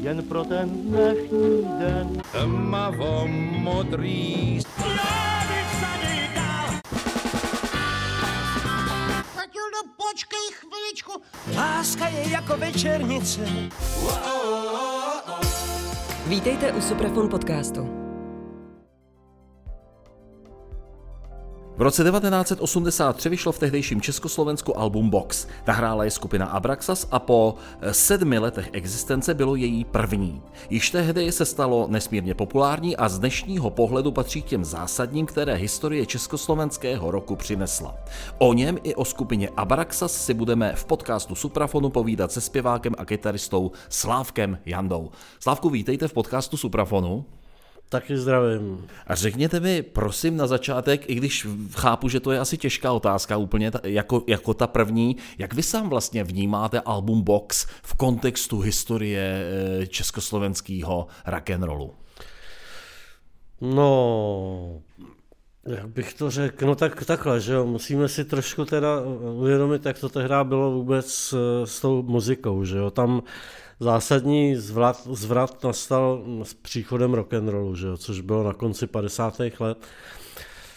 jen pro ten dnešní den. Tmavo modrý Matildo, počkej chviličku. Láska je jako večernice. Vítejte u Suprafon podcastu. V roce 1983 vyšlo v tehdejším Československu album Box. Nahrála je skupina Abraxas a po eh, sedmi letech existence bylo její první. Již tehdy se stalo nesmírně populární a z dnešního pohledu patří k těm zásadním, které historie československého roku přinesla. O něm i o skupině Abraxas si budeme v podcastu Suprafonu povídat se zpěvákem a kytaristou Slávkem Jandou. Slávku, vítejte v podcastu Suprafonu. Taky zdravím. A řekněte mi, prosím, na začátek, i když chápu, že to je asi těžká otázka úplně ta, jako, jako ta první, jak vy sám vlastně vnímáte album Box v kontextu historie eh, československého rock'n'rollu? No, jak bych to řekl, no tak takhle, že jo, musíme si trošku teda uvědomit, jak to tehdy bylo vůbec s, s tou muzikou, že jo, tam zásadní zvrat, zvrat nastal s příchodem rock'n'rollu, že jo, což bylo na konci 50. let.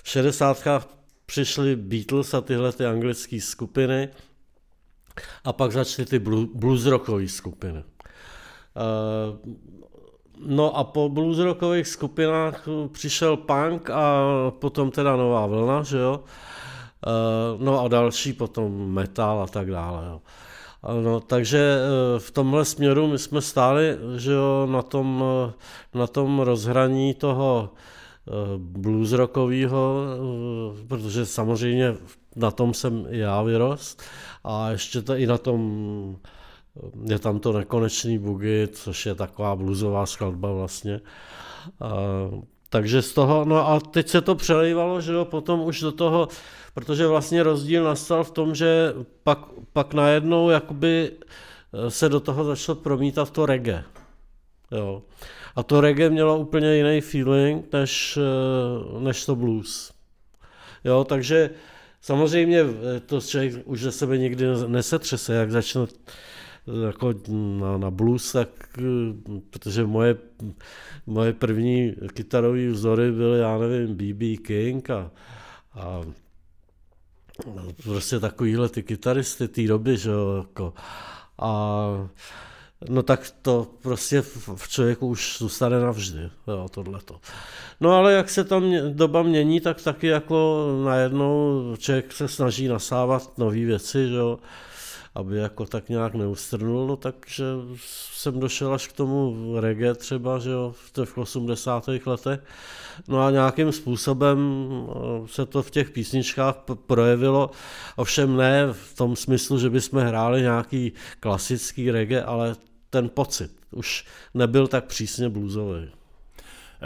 V 60. přišly Beatles a tyhle ty anglické skupiny a pak začaly ty blues rockové skupiny. Uh, No a po blues rockových skupinách přišel punk a potom teda nová vlna, že jo. Uh, no a další potom metal a tak dále. Jo. No, takže eh, v tomhle směru my jsme stáli že jo, na, tom, eh, na tom rozhraní toho eh, blues rockového, protože samozřejmě na tom jsem já vyrost a ještě to i na tom je tam to nekonečný bugy, což je taková bluesová skladba vlastně. Takže z toho, no a teď se to přelejvalo, že jo, potom už do toho, protože vlastně rozdíl nastal v tom, že pak, pak najednou jakoby eh, se do toho začalo promítat to reggae. Jo. A to reggae mělo úplně jiný feeling než, eh, než to blues. Jo, takže samozřejmě eh, to člověk už ze sebe nikdy nesetřese, jak začne jako na, na blues, tak, protože moje, moje první kytarové vzory byly, já nevím, B.B. King a, a prostě takovýhle ty kytaristy té doby, že jo, jako. A no tak to prostě v člověku už zůstane navždy, jo, tohleto. No ale jak se tam doba mění, tak taky jako najednou člověk se snaží nasávat nové věci, že jo, aby jako tak nějak neustrnul, no takže jsem došel až k tomu reggae třeba, že jo, v těch 80. letech. No a nějakým způsobem eh, se to v těch písničkách projevilo, ovšem ne v tom smyslu, že bychom hráli nějaký klasický reggae, ale ten pocit už nebyl tak přísně bluesový.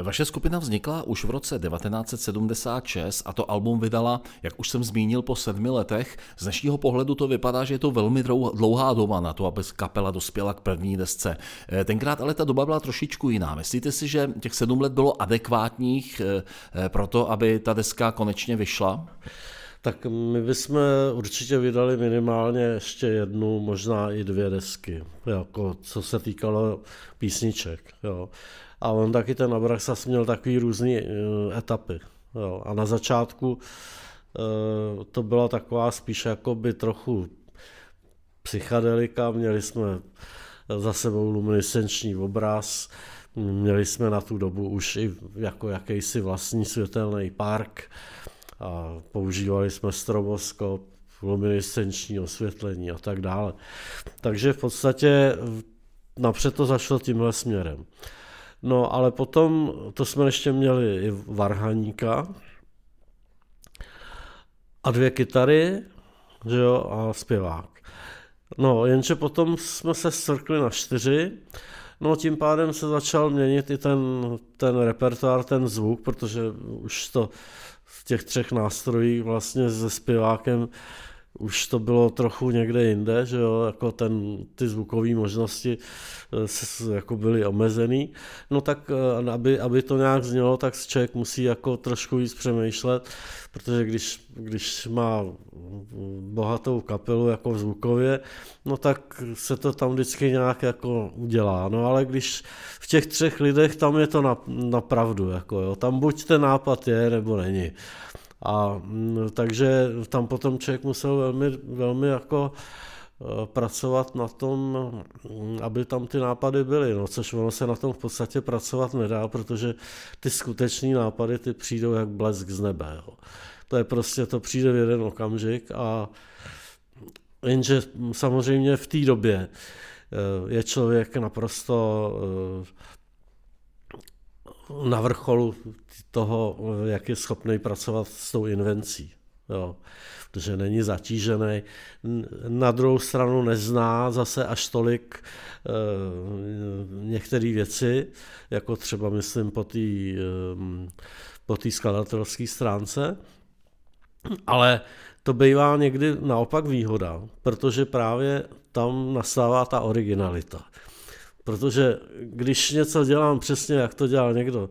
Vaše skupina vznikla už v roce 1976 a to album vydala, jak už jsem zmínil, po sedmi letech. Z dnešního pohledu to vypadá, že je to velmi dlouhá doba na to, aby kapela dospěla k první desce. Eh, tenkrát ale ta doba byla trošičku jiná. Myslíte si, že těch sedm let bylo adekvátních eh, eh, pro to, aby ta deska konečně vyšla? Tak my bychom určitě vydali minimálně ještě jednu, možná i dvě desky, jako co se týkalo písniček. Jo. A on taky ten Abraxas měl takový různý uh, etapy. Jo. A na začátku uh, to byla taková spíš jakoby trochu psychadelika, měli jsme za sebou luminescenční obraz, měli jsme na tu dobu už i jako jakýsi vlastní světelný park a používali jsme stroboskop, luminescenční osvětlení a tak dále. Takže v podstatě napřed to zašlo tímhle směrem. No ale potom, to jsme ještě měli i varhaníka a dvě kytary, že jo, a zpěvák. No, jenže potom jsme se strkli na čtyři, no tím pádem se začal měnit i ten, ten repertoár, ten zvuk, protože už to v těch třech nástrojích vlastně se zpěvákem už to bylo trochu někde jinde, že jo, jako ten, ty zvukové možnosti eh, jako byly omezený, no tak eh, aby, aby to nějak znělo, tak člověk musí jako trošku víc přemýšlet, protože když, když má bohatou kapelu jako zvukově, no tak se to tam vždycky nějak jako udělá, no ale když v těch třech lidech tam je to na, na pravdu, jako jo, tam buď ten nápad je, nebo není. A mm, takže tam potom člověk musel velmi, velmi jako e, pracovat na tom, mm, aby tam ty nápady byly, no, což ono se na tom v podstatě pracovat nedá, protože ty skutečné nápady ty přijdou jak blesk z nebe. Jo. To je prostě, to přijde v jeden okamžik a jenže samozřejmě v té době e, je člověk naprosto e, na vrcholu toho, jak je schopný pracovat s tou invencí. Jo. Protože není zatížený. Na druhou stranu nezná zase až tolik e, některé věci, jako třeba myslím po té e, skladatelské stránce, ale to bývá někdy naopak výhoda, protože právě tam nastává ta originalita. Protože když něco dělám přesně, jak to dělal někdo,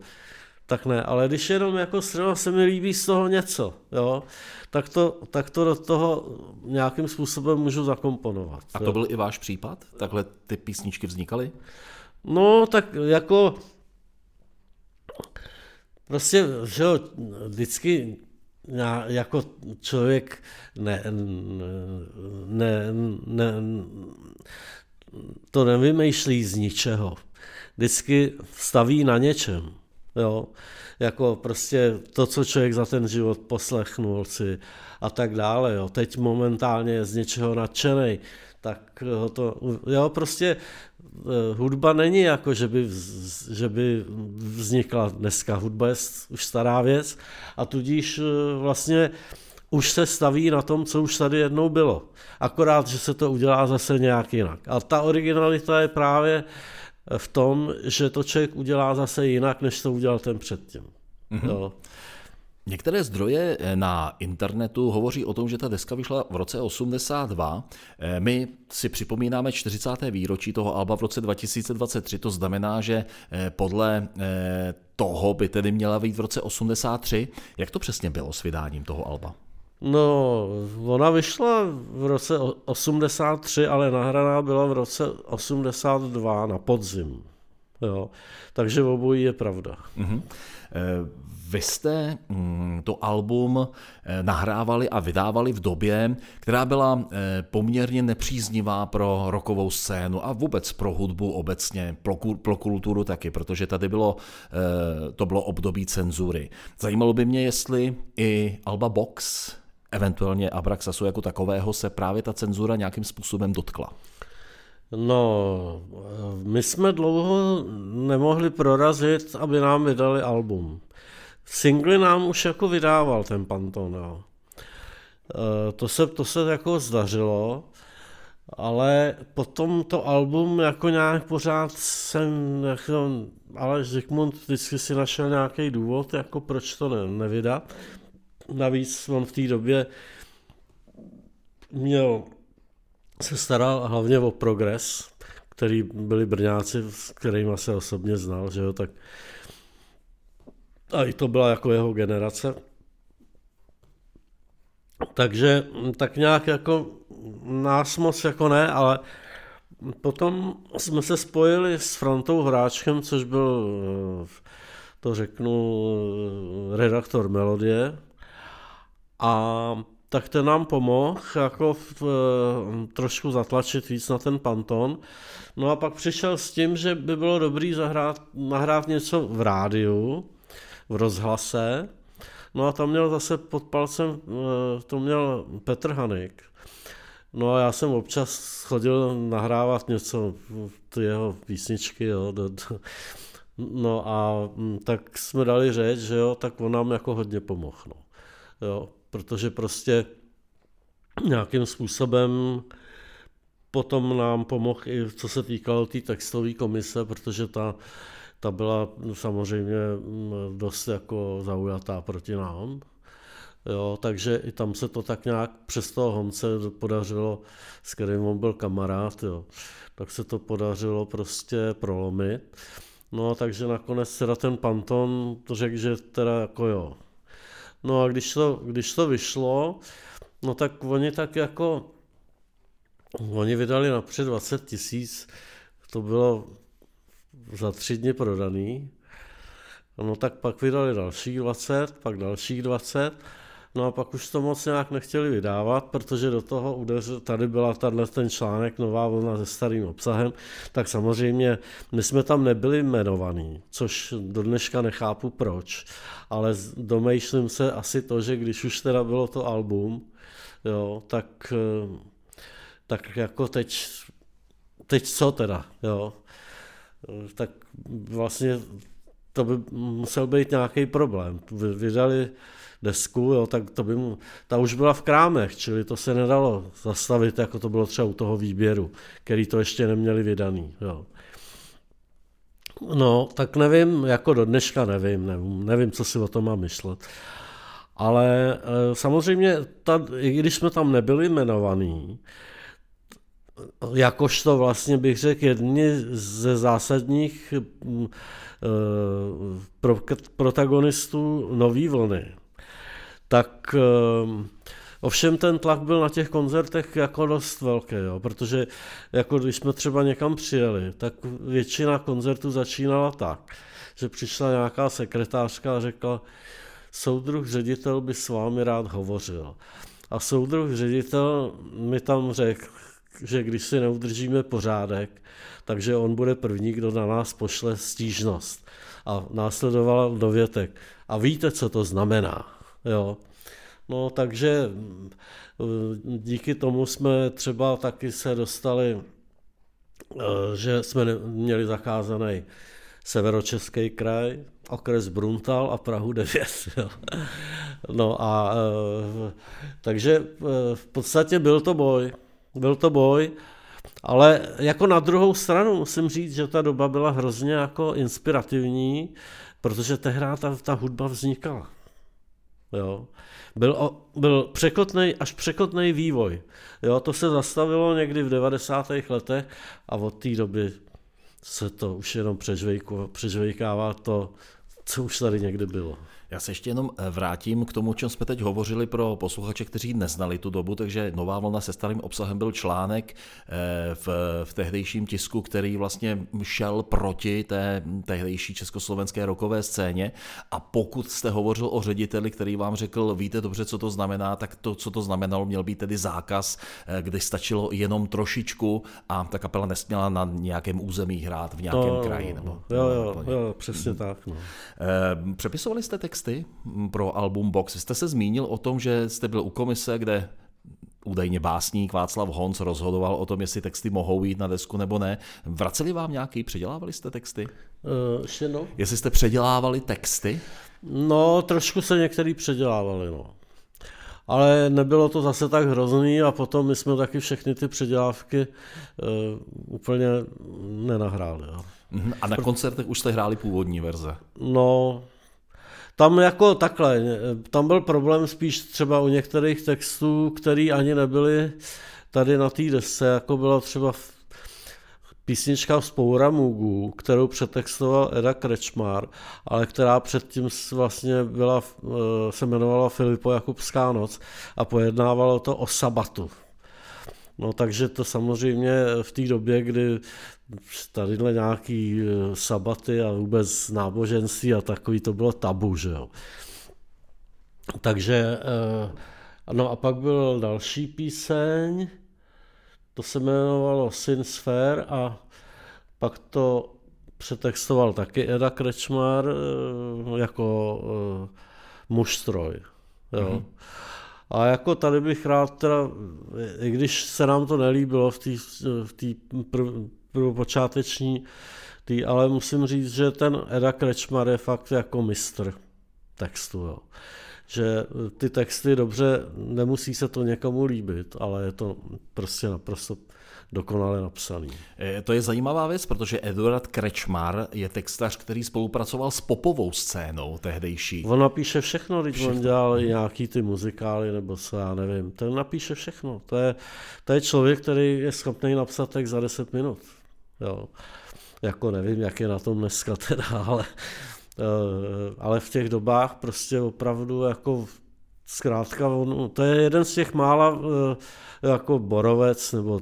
tak ne, ale když jenom jako třeba se mi líbí z toho něco, jo, tak to, tak to do toho nějakým způsobem můžu zakomponovat. A to jo. byl i váš případ? Takhle ty písničky vznikaly? No, tak jako prostě, že jo, vždycky já, jako člověk ne, ne, ne, to nevymýšlí z ničeho. Vždycky staví na něčem. Jo? Jako prostě to, co člověk za ten život poslechnul si a tak dále. Jo? Teď momentálně je z něčeho nadšený, tak ho to, jo, prostě eh, hudba není jako, že by, že by vznikla dneska. Hudba je už stará věc a tudíž eh, vlastně už se staví na tom, co už tady jednou bylo. Akorát, že se to udělá zase nějak jinak. A ta originalita je právě v tom, že to člověk udělá zase jinak, než to udělal ten předtím. Mm-hmm. Jo. Některé zdroje eh, na internetu hovoří o tom, že ta deska vyšla v roce 82. Eh, my si připomínáme 40. výročí toho alba v roce 2023, to znamená, že eh, podle toho by tedy měla být v roce 83. Jak to přesně bylo s vydáním toho alba? No, ona vyšla v roce 83, ale nahraná byla v roce 82 na podzim. Jo. Takže obojí je pravda. Mm-hmm. Vy jste mm, to album eh, nahrávali a vydávali v době, která byla eh, poměrně nepříznivá pro rokovou scénu a vůbec pro hudbu obecně, pro kulturu taky, protože tady bylo, to bylo období cenzury. Zajímalo by mě, jestli i Alba Box eventuálně Abraxasu jako takového se právě ta cenzura nějakým způsobem dotkla? No, my jsme dlouho nemohli prorazit, aby nám vydali album. Singly nám už jako vydával ten Panton, jo. E, to se, to se jako zdařilo, ale potom to album jako nějak pořád jsem, jako, ale Zygmunt vždycky si našel nějaký důvod, jako proč to ne, nevydat. Navíc on v té době měl, se staral hlavně o progres, který byli Brňáci, s kterými se osobně znal, že jo, tak a i to byla jako jeho generace. Takže tak nějak jako nás moc jako ne, ale potom jsme se spojili s Frantou Hráčkem, což byl, to řeknu, redaktor Melodie, a tak ten nám pomohl jako v, trošku zatlačit víc na ten panton. No a pak přišel s tím, že by bylo dobrý zahrát, nahrát něco v rádiu, v rozhlase. No a tam měl zase pod palcem, eh, to měl Petr Hanik. No a já jsem občas chodil nahrávat něco, ty jeho písničky, jo, do, do, no a mm, tak jsme dali řeč, že jo, tak on nám jako hodně pomohl, no. Jo, protože prostě nějakým způsobem potom nám pomohl i co se týkalo té tý textové komise, protože ta, ta byla samozřejmě dost jako zaujatá proti nám. Jo, takže i tam se to tak nějak přes toho Honce podařilo, s kterým on byl kamarád, jo, tak se to podařilo prostě prolomit. No takže nakonec teda ten Panton to řekl, že teda jako jo. No a když to, když to vyšlo, no tak oni tak jako, oni vydali napřed 20 tisíc, to bylo za tři dny prodaný, no tak pak vydali dalších 20, pak dalších 20, No a pak už to moc nějak nechtěli vydávat, protože do toho udeřil, tady byla tahle ten článek Nová vlna se starým obsahem, tak samozřejmě my jsme tam nebyli jmenovaní, což do dneška nechápu proč, ale domýšlím se asi to, že když už teda bylo to album, jo, tak, tak jako teď, teď co teda, jo, tak vlastně to by musel být nějaký problém. Vydali desku, jo, tak to by mu, ta už byla v krámech, čili to se nedalo zastavit, jako to bylo třeba u toho výběru, který to ještě neměli vydaný. Jo. No, tak nevím, jako do dneška nevím, nevím, nevím, co si o tom mám myslet. Ale e, samozřejmě, ta, i když jsme tam nebyli jmenovaní, jakožto vlastně bych řekl jedni ze zásadních e, pro, protagonistů nový vlny, tak ehm, Ovšem ten tlak byl na těch koncertech jako dost velký, jo, protože jako když jsme třeba někam přijeli, tak většina koncertů začínala tak, že přišla nějaká sekretářka a řekla, soudruh ředitel by s vámi rád hovořil. A soudruh ředitel mi tam řekl, že když si neudržíme pořádek, takže on bude první, kdo na nás pošle stížnost. A následoval dovětek. A víte, co to znamená? Jo. No takže mm, díky tomu jsme třeba taky se dostali, eh, že jsme měli zakázaný severočeský kraj, okres Bruntal a Prahu 9. Jo. No a eh, takže v podstatě byl to boj. Byl to boj, ale jako na druhou stranu musím říct, že ta doba byla hrozně jako inspirativní, protože tehdy ta, ta hudba vznikala. Jo. Byl, byl překotnej, až překotný vývoj. Jo, to se zastavilo někdy v 90. letech a od té doby se to už jenom přežvejkává to, co už tady někdy bylo. Já se ještě jenom eh, vrátím k tomu, o čem jsme teď hovořili pro posluchače, kteří neznali tu dobu, takže Nová vlna se starým obsahem byl článek eh, v, v tehdejším tisku, který vlastně šel proti té tehdejší československé rokové scéně a pokud jste hovořil o řediteli, který vám řekl, víte dobře, co to znamená, tak to, co to znamenalo, měl být tedy zákaz, eh, kdy stačilo jenom trošičku a ta kapela nesměla na nějakém území hrát v nějakém to, kraji. Nebo, jo, jo, jo, přesně tak. No. Přepisovali jste text texty pro album Box. Jste se zmínil o tom, že jste byl u komise, kde údajně básník Václav Honc rozhodoval o tom, jestli texty mohou jít na desku nebo ne. Vraceli vám nějaký, předělávali jste texty? Uh, no. Jestli jste předělávali texty? No, trošku se některý předělávali, no. Ale nebylo to zase tak hrozný a potom my jsme taky všechny ty předělávky uh, úplně nenahráli. Jo. Mhm, a na koncertech už jste hráli původní verze? No, tam jako takhle, tam byl problém spíš třeba u některých textů, který ani nebyly tady na té desce, jako byla třeba písnička Spoura Mugu, kterou přetextoval Eda Krečmar, ale která předtím vlastně byla, eh, se jmenovala Filipo Jakubská noc a pojednávalo to o sabatu. No takže to samozřejmě v té době, kdy tadyhle nějaký eh, sabaty a vůbec náboženství a takový, to bylo tabu, že jo. Takže, eh, no a pak byl další píseň, to se jmenovalo Sin Sphere a pak to přetextoval taky Eda Krečmar eh, jako mužstroj. Jo. Mm-hmm. A jako tady bych rád teda, i když se nám to nelíbilo v té v prvopočáteční, tý, ale musím říct, že ten Eda Krečmar je fakt jako mistr textu. Jo. Že ty texty dobře, nemusí se to někomu líbit, ale je to prostě naprosto dokonale napsaný. E, to je zajímavá věc, protože Eduard Krečmar je textař, který spolupracoval s popovou scénou tehdejší. On napíše všechno, když všechno. on dělal nějaký ty muzikály, nebo co já nevím. Ten napíše všechno. To je, to je člověk, který je schopný napsat text za 10 minut. Jo. Jako nevím, jak je na tom dneska teda, ale, eh, ale v těch dobách prostě opravdu jako zkrátka, on, to je jeden z těch mála eh, jako Borovec, nebo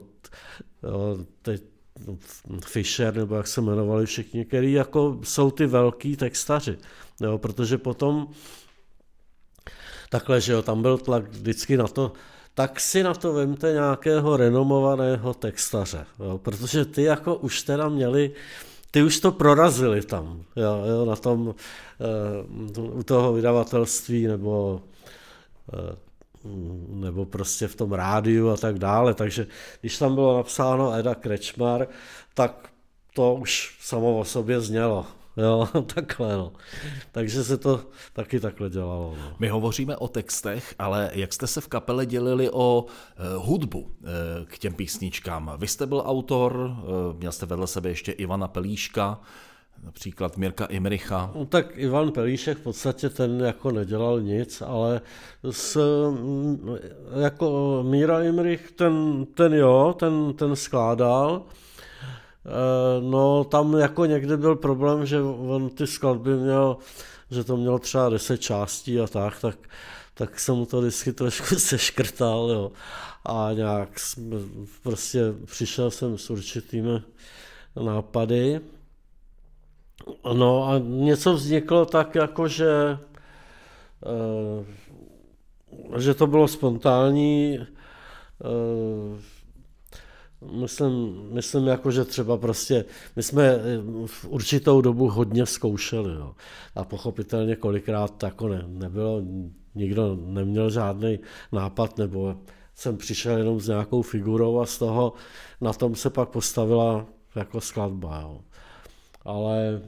jo, teď Fischer, nebo jak se jmenovali všichni, který jako jsou ty velký textaři, jo, protože potom takhle, že jo, tam byl tlak vždycky na to, tak si na to vemte nějakého renomovaného textaře, jo, protože ty jako už teda měli, ty už to prorazili tam, jo, jo, na tom, e, u toho vydavatelství nebo e, nebo prostě v tom rádiu a tak dále. Takže když tam bylo napsáno Eda Krečmar, tak to už samo o sobě znělo. Jo, takhle no. Takže se to taky takhle dělalo. No. My hovoříme o textech, ale jak jste se v kapele dělili o uh, hudbu uh, k těm písničkám? Vy jste byl autor, uh, měl jste vedle sebe ještě Ivana Pelíška, například Mirka Imricha. No, tak Ivan Pelíšek v podstatě ten jako nedělal nic, ale s, jako Míra Imrich ten, ten jo, ten, ten skládal, Eh, no tam jako někdy byl problém, že on ty skladby měl, že to mělo třeba 10 částí a tak, tak, tak jsem mu to vždycky trošku seškrtal, jo. A nějak jsme, prostě přišel jsem s určitými nápady. No a něco vzniklo tak, jako že, eh, že to bylo spontánní, eh, Myslím, myslím jako, že třeba prostě, my jsme eh, v určitou dobu hodně zkoušeli, jo. a pochopitelně kolikrát jako ne, nebylo, nikdo neměl žádný nápad, nebo jsem přišel jenom s nějakou figurou a z toho na tom se pak postavila jako skladba. Jo. Ale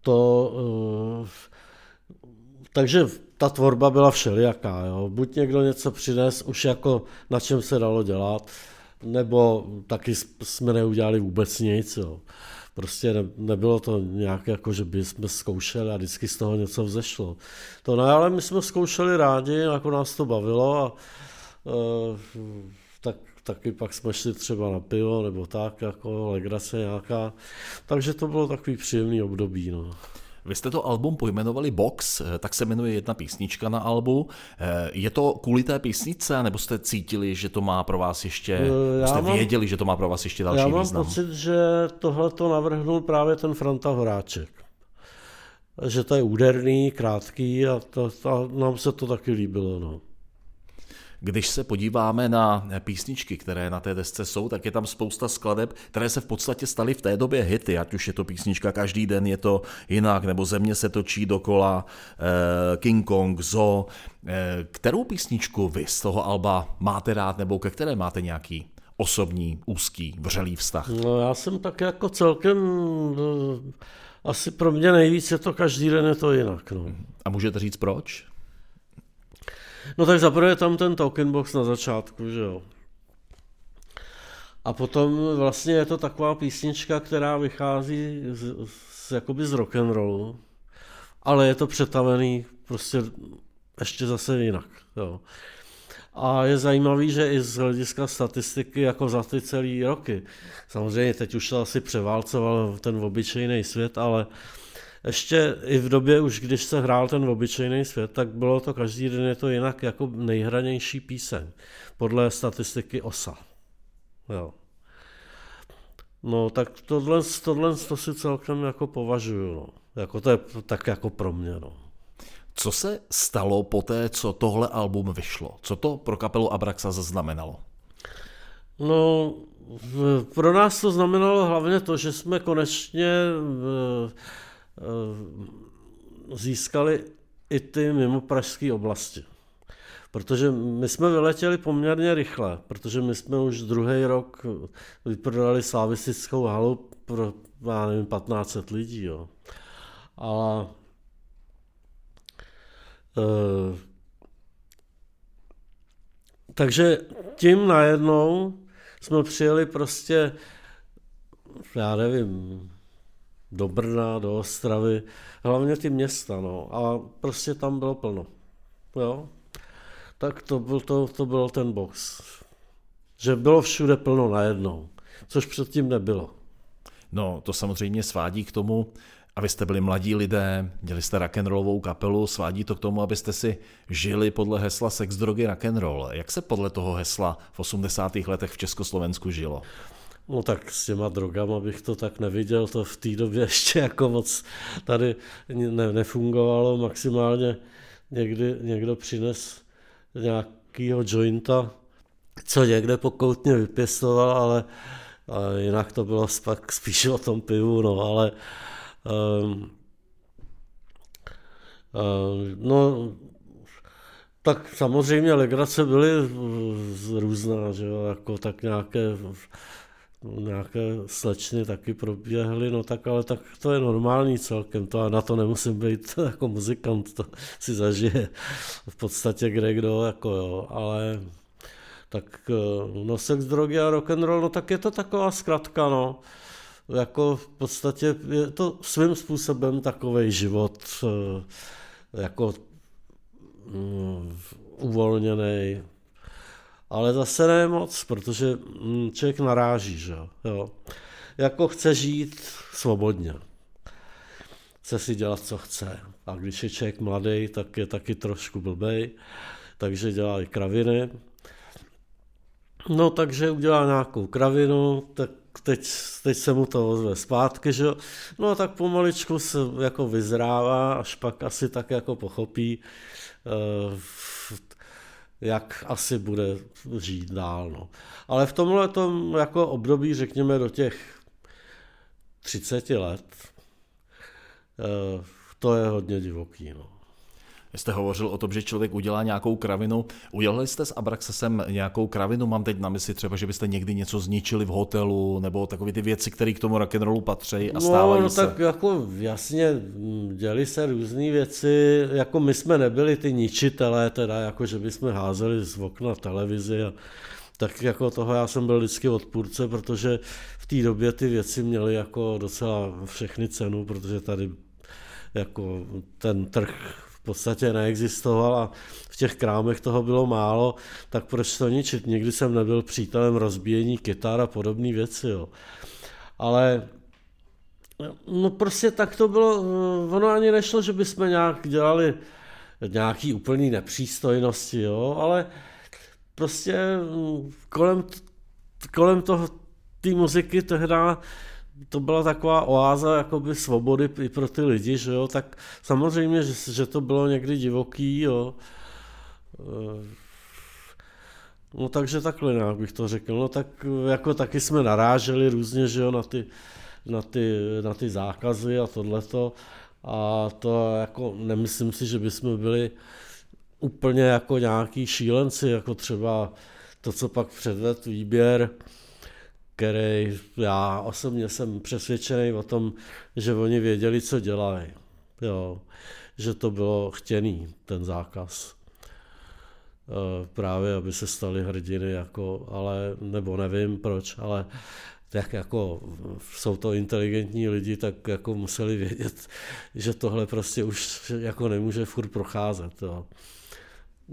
to, uh, takže ta tvorba byla všelijaká. Jo. Buď někdo něco přines, už jako na čem se dalo dělat, nebo taky jsme neudělali vůbec nic. Jo. Prostě ne, nebylo to nějak jako, že by jsme zkoušeli a vždycky z toho něco vzešlo. To ne, ale my jsme zkoušeli rádi, jako nás to bavilo a tak, taky pak jsme šli třeba na pivo nebo tak, jako legrace nějaká. Takže to bylo takový příjemný období. No. Vy jste to album pojmenovali Box, eh, tak se jmenuje jedna písnička na albu. Eh, je to kvůli té písničce, nebo jste cítili, že to má pro vás ještě, eh, já jste mám, věděli, že to má pro vás ještě další Já mám význam? pocit, že tohle to navrhnul právě ten Franta Horáček. Že to je úderný, krátký a, to, a nám se to taky líbilo. No. Když se podíváme na písničky, které na té desce jsou, tak je tam spousta skladeb, které se v podstatě staly v té době hity, ať už je to písnička Každý den je to jinak, nebo Země se točí dokola, eh, King Kong, Zo. Eh, kterou písničku vy z toho alba máte rád, nebo ke které máte nějaký osobní, úzký, vřelý vztah? No já jsem tak jako celkem, eh, asi pro mě nejvíc je to Každý den je to jinak. No. A můžete říct proč? No tak zaprvé tam ten token box na začátku, že jo. A potom vlastně je to taková písnička, která vychází z, z, jakoby z rock and rollu, ale je to přetavený prostě ještě zase jinak. Jo. A je zajímavý, že i z hlediska statistiky jako za ty celý roky. Samozřejmě teď už to asi převálcoval ten obyčejný svět, ale uh, ještě i v době už, když se hrál ten obyčejný svět, tak bylo to každý den je to jinak jako nejhranější píseň, podle statistiky OSA. Jo. No tak tohle, tohle to si celkem jako považuju, no. Jako to je tak jako pro mě, no. Co se stalo po té, co tohle album vyšlo? Co to pro kapelu Abraxa zaznamenalo? No, pro nás to znamenalo hlavně to, že jsme konečně získali i ty mimo pražské oblasti. Protože my jsme vyletěli poměrně rychle, protože my jsme už druhý rok vyprodali slavistickou halu pro, já nevím, 1500 lidí. Jo. A e, takže tím najednou jsme přijeli prostě, já nevím, do Brna, do Ostravy, hlavně ty města, no, a prostě tam bylo plno, jo. Tak to byl, to, to byl ten box. Že bylo všude plno najednou, což předtím nebylo. No, to samozřejmě svádí k tomu, a vy jste byli mladí lidé, měli jste rock'n'rollovou kapelu, svádí to k tomu, abyste si žili podle hesla sex, drogy, rock'n'roll. Jak se podle toho hesla v 80. letech v Československu žilo? No tak s těma drogama bych to tak neviděl, to v té době ještě jako moc tady ne, nefungovalo, maximálně někdy někdo přines nějakýho jointa, co někde pokoutně vypěstoval, ale jinak to bylo pak spíš o tom pivu, no, ale um, uh, no, tak samozřejmě legrace byly různá, že jo, jako tak nějaké nějaké slečny taky proběhly, no tak ale tak to je normální celkem, to a na to nemusím být jako muzikant, to si zažije v podstatě kde kdo, jako jo, ale tak eh, no sex, drogy a rock and roll, no tak je to taková zkratka, no. Jako v podstatě je to svým způsobem takový život, eh, jako um, uvolněný, ale zase ne moc, protože mm, člověk naráží, že jo. Jako chce žít svobodně. Chce si dělat, co chce. A když je člověk mladý, tak je taky trošku blbej, takže dělá i kraviny. No takže udělá nějakou kravinu, tak teď, teď se mu to ozve zpátky, že jo. No a tak pomaličku se jako vyzrává, až pak asi tak jako pochopí, uh, jak asi bude žít dál. No. Ale v tomhle tom jako období, řekněme do těch 30 let, eh, to je hodně divoký. No. Jste hovořil o tom, že člověk udělá nějakou kravinu. Udělali jste s Abraxasem nějakou kravinu? Mám teď na mysli třeba, že byste někdy něco zničili v hotelu, nebo takové ty věci, které k tomu rock'n'rollu patří a stávají no, no se. tak jako jasně, děli se různé věci, jako my jsme nebyli ty ničitelé, teda jako že bychom házeli z okna televizi a tak jako toho já jsem byl vždycky odpůrce, protože v té době ty věci měly jako docela všechny cenu, protože tady jako ten trh podstatě neexistoval a v těch krámech toho bylo málo, tak proč to ničit? Nikdy jsem nebyl přítelem rozbíjení kytar a podobné věci. Jo. Ale no prostě tak to bylo, ono ani nešlo, že bychom nějak dělali nějaký úplný nepřístojnosti, jo, ale prostě kolem, kolem toho, té muziky tehdy to byla taková oáza jakoby svobody i pro ty lidi, že jo, tak samozřejmě, že, že to bylo někdy divoký, jo. Eh, no takže takhle nějak bych to řekl, no tak jako taky jsme naráželi různě, že jo, na ty, na ty, na ty zákazy a tohleto. A to jako nemyslím si, že bychom byli úplně jako nějaký šílenci, jako třeba to, co pak předvedl výběr, který já osobně jsem přesvědčený o tom, že oni věděli, co dělají. Jo, že to bylo chtěný, ten zákaz. E, právě, aby se stali hrdiny, jako, ale, nebo nevím proč, ale tak jako jsou to inteligentní lidi, tak jako museli vědět, že tohle prostě už jako nemůže furt procházet. Jo.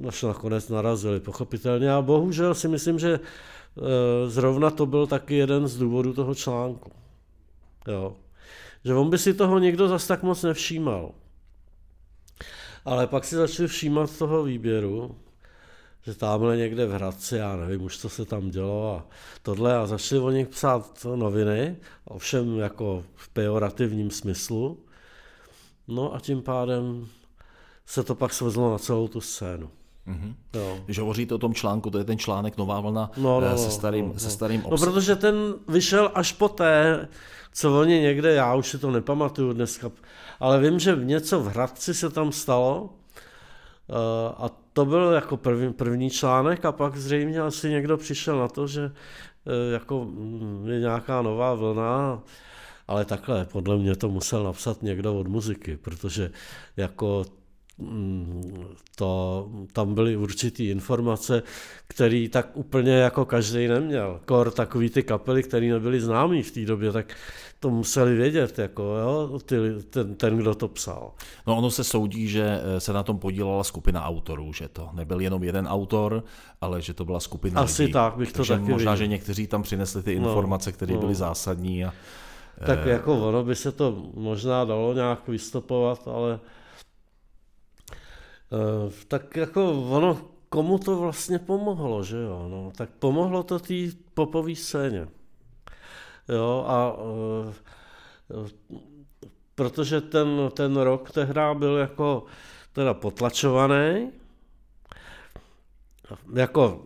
Až nakonec narazili, pochopitelně. A bohužel si myslím, že zrovna to byl taky jeden z důvodů toho článku. Jo. Že on by si toho někdo zas tak moc nevšímal. Ale pak si začali všímat toho výběru, že tamhle někde v Hradci, já nevím už, co se tam dělo a tohle a začali o nich psát noviny, ovšem jako v pejorativním smyslu. No a tím pádem se to pak svezlo na celou tu scénu. Mm-hmm. Jo. Když hovoříte o tom článku, to je ten článek Nová vlna no, no, eh, no, se starým, no, no. se starým obsahem. No, protože ten vyšel až poté, co oni někde, já už si to nepamatuju dneska, ale vím, že něco v Hradci se tam stalo eh, a to byl jako první, první článek a pak zřejmě asi někdo přišel na to, že eh, jako mm, je nějaká nová vlna, ale takhle, podle mě to musel napsat někdo od muziky, protože jako to, tam byly určitý informace, které tak úplně jako každý neměl. Kor takový ty kapely, které nebyly známý v té době, tak to museli vědět, jako, jo, ty, ten, ten, kdo to psal. No ono se soudí, že eh, se na tom podílela skupina autorů, že to nebyl jenom jeden autor, ale že to byla skupina Asi lidí. tak bych to Takže taky možná, viděl. že někteří tam přinesli ty No, informace, které no. byly zásadní. A, Tak Eh. jako ono by se to možná dalo nějak vystopovat, ale tak jako ono, komu to vlastně pomohlo, že jo, no, tak pomohlo to té popové scéně. Jo, a eh, protože ten, ten rok tehdy byl jako teda potlačovaný, jako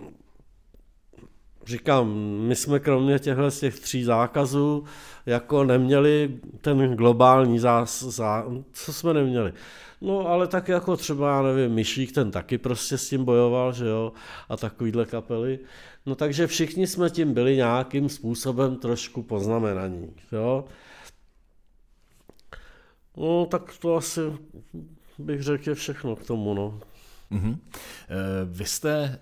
říkám, my jsme kromě těchto z těch tří zákazů jako neměli ten globální zás, zá, co jsme neměli. No ale tak jako třeba, já nevím, Myšík, ten taky prostě s tím bojoval, že jo, a takovýhle kapely. No takže všichni jsme tím byli nějakým způsobem trošku poznamenaní, jo. No tak to asi bych řekl je všechno k tomu, no. Mhm. Eh, Vy jste eh,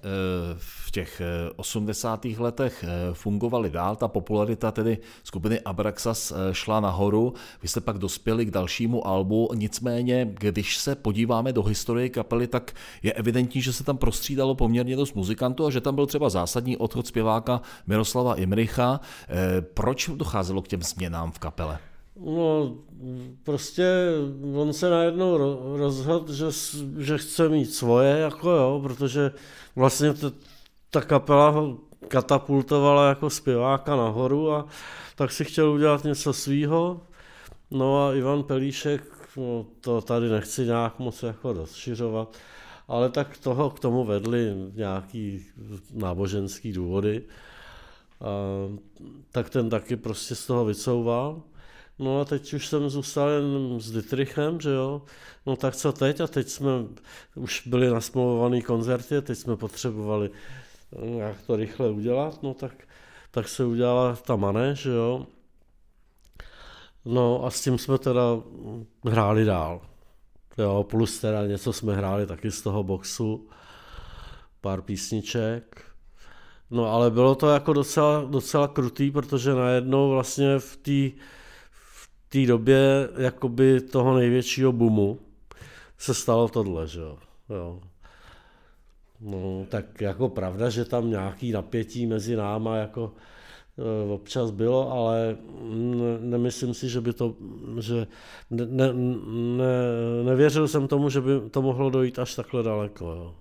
v těch eh, 80. letech eh, fungovali dál, ta popularita tedy skupiny Abraxas šla nahoru, vy jste pak dospěli k dalšímu albu, nicméně, když se podíváme do historie kapely, tak je evidentní, že se tam prostřídalo poměrně dost muzikantů a že tam byl třeba zásadní odchod zpěváka Miroslava Imricha. Proč docházelo k těm změnám v kapele? No, prostě on se najednou ro- rozhodl, že, že chce mít svoje, jako jo, protože vlastně t- ta kapela ho katapultovala jako zpěváka nahoru a tak si chtěl udělat něco svýho. No a Ivan Pelíšek, no, to tady nechci nějak moc jako rozšiřovat, ale tak toho k tomu vedli nějaký náboženský důvody. A, tak ten taky prostě z toho vycouval. No a teď už jsem zůstal jen s Dietrichem, že jo. No tak co teď? A teď jsme už byli nasmlouvaný koncerty, teď jsme potřebovali nějak to rychle udělat, no tak, tak se udělala ta mané, že jo. No a s tím jsme teda hráli dál. Jo, plus teda něco jsme hráli taky z toho boxu, pár písniček. No ale bylo to jako docela, docela krutý, protože najednou vlastně v té té době jakoby toho největšího boomu se stalo tohle, že jo. jo. No, tak jako pravda, že tam nějaký napětí mezi náma jako e, občas bylo, ale ne, nemyslím si, že by to, že ne, ne, ne, nevěřil jsem tomu, že by to mohlo dojít až takhle daleko, jo.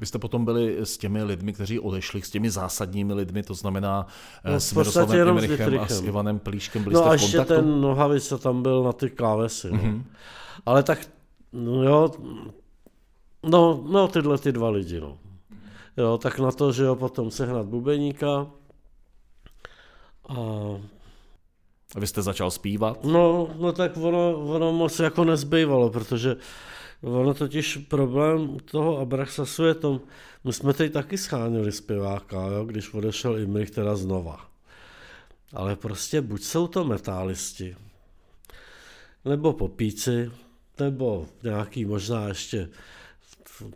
Vy jste potom byli s těmi lidmi, kteří odešli, s těmi zásadními lidmi, to znamená No, no, s Miroslavem jenom s Imrichem a s. Ivanem Plíškem. Byli No jste a v ještě kontaktu? ten Nohavica tam byl na ty klávesy. No. Mhm. Mm-hmm. Ale tak, no jo, no, no tyhle ty dva lidi, no. Jo, tak na to, že jo, potom sehnat bubeníka a A vy jste začal zpívat? No, no tak ono, ono moc jako nezbývalo, protože ono totiž problém toho Abraxasu je tom, my jsme teď taky schánili zpěváka, jo, když odešel Imrich teda znova. Ale prostě buď jsou to metálisti, nebo popíci, nebo nějaký možná ještě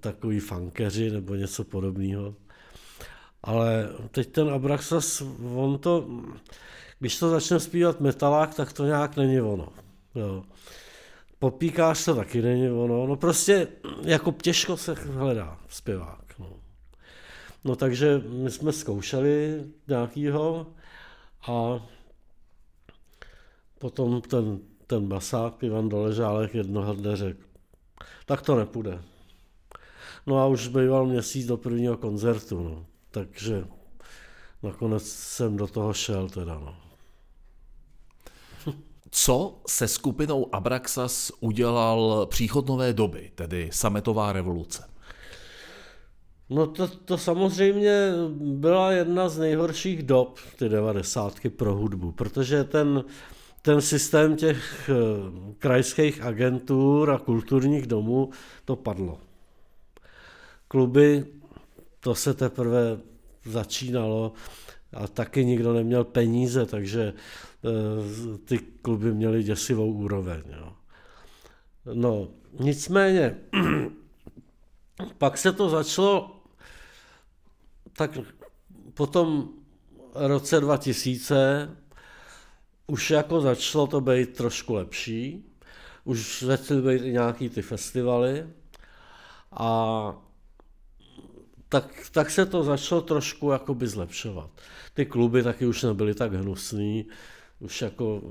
takový funkeři nebo něco podobného. Ale teď ten Abraxas, on to, když to začne zpívat metalák, tak to nějak není ono. Jo. Popíkáš to taky není ono. No prostě jako těžko se hledá zpěvák. No. no takže my jsme zkoušeli nějakýho a potom ten, ten basák Ivan Doležálek jednoho dne řekl, tak to nepůjde. No a už býval měsíc do prvního koncertu, no. takže nakonec jsem do toho šel teda, no. Co se skupinou Abraxas udělal příchod nové doby, tedy sametová revoluce? No to, to samozřejmě byla jedna z nejhorších dob, ty devadesátky pro hudbu, protože ten, ten systém těch eh, krajských agentur a kulturních domů, to padlo. Kluby, to se teprve začínalo a taky nikdo neměl peníze, takže ty kluby měly děsivou úroveň. Jo. No, nicméně, pak se to začalo tak potom roce 2000 už jako začalo to být trošku lepší, už začaly být i nějaký ty festivaly a tak, tak se to začalo trošku jakoby zlepšovat. Ty kluby taky už nebyly tak hnusný, už jako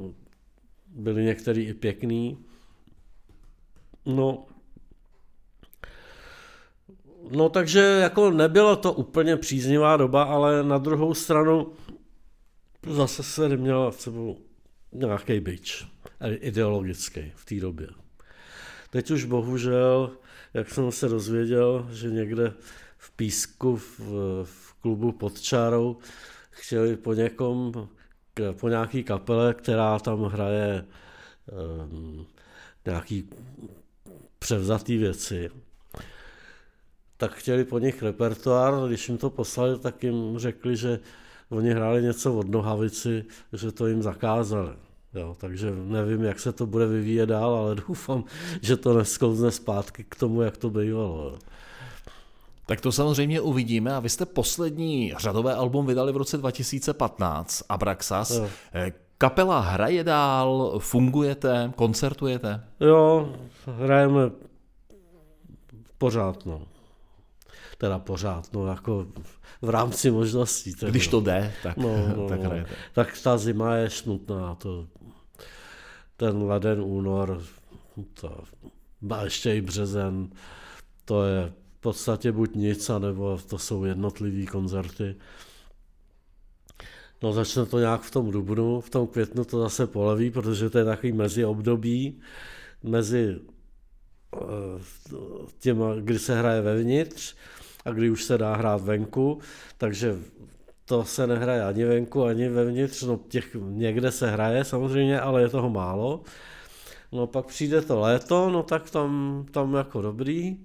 byly některý i pěkný. No, no takže jako nebylo to úplně příznivá doba, ale na druhou stranu zase se neměla v sebou nějaký byč ideologický v té době. Teď už bohužel, jak jsem se dozvěděl, že někde v Písku v, v klubu pod čárou chtěli po někom, po nějaký kapele, která tam hraje um, nějaký převzatý věci, tak chtěli po nich repertoár, když jim to poslali, tak jim řekli, že oni hráli něco od Nohavici, že to jim zakázali. Jo, takže nevím, jak se to bude vyvíjet dál, ale doufám, že to nesklouzne zpátky k tomu, jak to bývalo. Tak to samozřejmě uvidíme a vy jste poslední řadové album vydali v roce 2015, Abraxas. Jo. Eh, kapela hraje dál, fungujete, koncertujete? Jo, hrajeme pořád, no. Teda pořád, no, jako v rámci možností. Tak Když to jde, tak, no, no, tak no. hrajete. Tak ta zima je smutná, to, ten leden, únor, to, a ještě i březen, to je podstatě buď nic, anebo to jsou jednotlivý koncerty. No začne to nějak v tom dubnu, v tom květnu to zase poleví, protože to je takový mezi období, mezi eh, těma, kdy se hraje vevnitř a kdy už se dá hrát venku, takže to se nehraje ani venku, ani vevnitř, no těch někde se hraje samozřejmě, ale je toho málo. No pak přijde to léto, no tak tam, tam jako dobrý.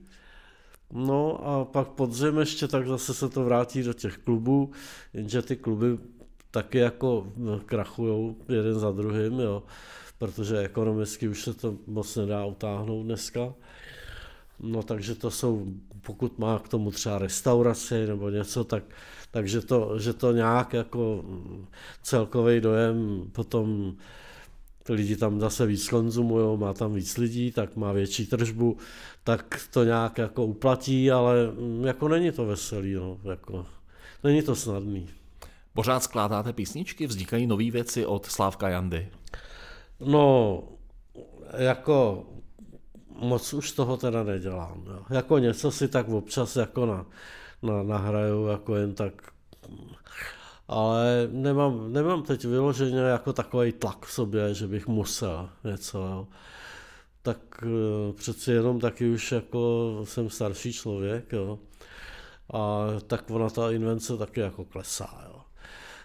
No a pak podzim ještě, tak zase se to vrátí do těch klubů, jenže ty kluby taky jako krachujou jeden za druhým, jo, protože ekonomicky už se to moc nedá utáhnout dneska. No takže to jsou, pokud má k tomu třeba restauraci nebo něco, tak, takže to, že to nějak jako celkový dojem potom lidi tam zase víc konzumují, má tam víc lidí, tak má větší tržbu, tak to nějak jako uplatí, ale jako není to veselý, no, jako, není to snadný. Pořád skládáte písničky, vznikají nové věci od Slávka Jandy? No, jako moc už toho teda nedělám. Jo. Jako něco si tak občas jako na, na, nahraju, jako jen tak ale nemám, nemám teď vyloženě jako takový tlak v sobě, že bych musel něco. Jo. Tak eh, přeci jenom taky už jako jsem starší člověk, jo. A tak ona ta invence taky jako klesá, jo.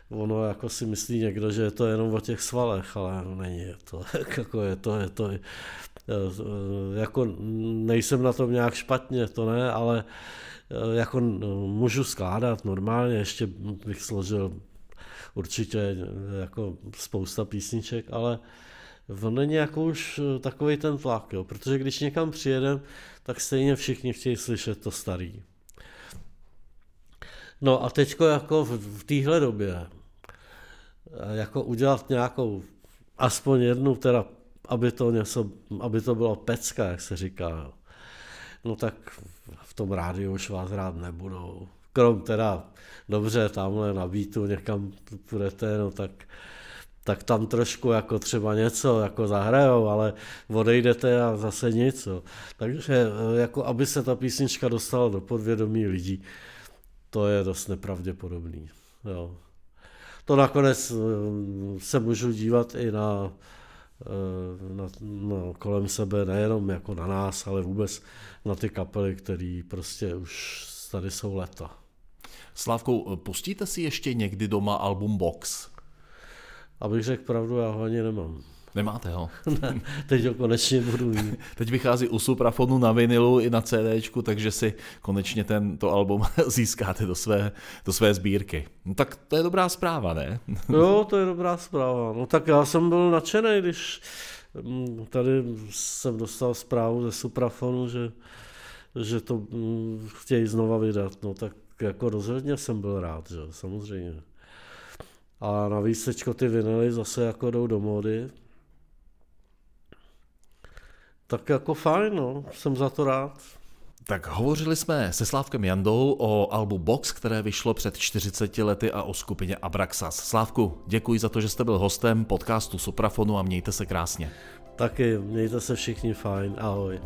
Ono jako si myslí někdo, že je to jenom o těch svalech, ale není je to, jako je to, je to, Eh, jako nejsem na tom nějak špatně, to ne, ale eh, jako můžu skládat normálně, ještě bych složil určitě jako spousta písniček, ale v není jako už takový ten tlak, jo, protože když někam přijedem, tak stejně všichni chtějí slyšet to starý. No a teďko jako v, v téhle době jako udělat nějakou aspoň jednu teda aby to, něco, aby to bylo pecka, jak se říká. No tak v tom rádiu už vás rád nebudou. Krom teda, dobře, tamhle na beatu někam půjdete, no tak, tak tam trošku jako třeba něco jako zahrajou, ale odejdete a zase nic. Jo. Takže jako aby se ta písnička dostala do podvědomí lidí, to je dost nepravděpodobný. Jo. To nakonec eh, se můžu dívat i na Eh, na, na, kolem sebe, nejenom jako na nás, ale vůbec na ty kapely, které prostě už tady jsou leta. Slavkou, pustíte si ještě někdy doma album Box? Abych řekl pravdu, já ho ani nemám. Nemáte ho? ne, teď ho konečně budu mít. teď vychází u Suprafonu na vinilu i na CDčku, takže si konečně tento album získáte do své, do své sbírky. No tak to je dobrá zpráva, ne? jo, to je dobrá zpráva. No tak já jsem byl nadšený, když mm, tady jsem dostal zprávu ze Suprafonu, že, že to mm, chtějí znova vydat, no tak jako rozhodně jsem byl rád, že samozřejmě. A navíc teďko ty vinily zase jako jdou do módy. Tak jako fajn, no, jsem za to rád. Tak hovořili jsme se Slávkem Jandou o albu Box, které vyšlo před 40 lety a o skupině Abraxas. Slávku, děkuji za to, že jste byl hostem podcastu Suprafonu a mějte se krásně. Taky, mějte se všichni fajn, ahoj.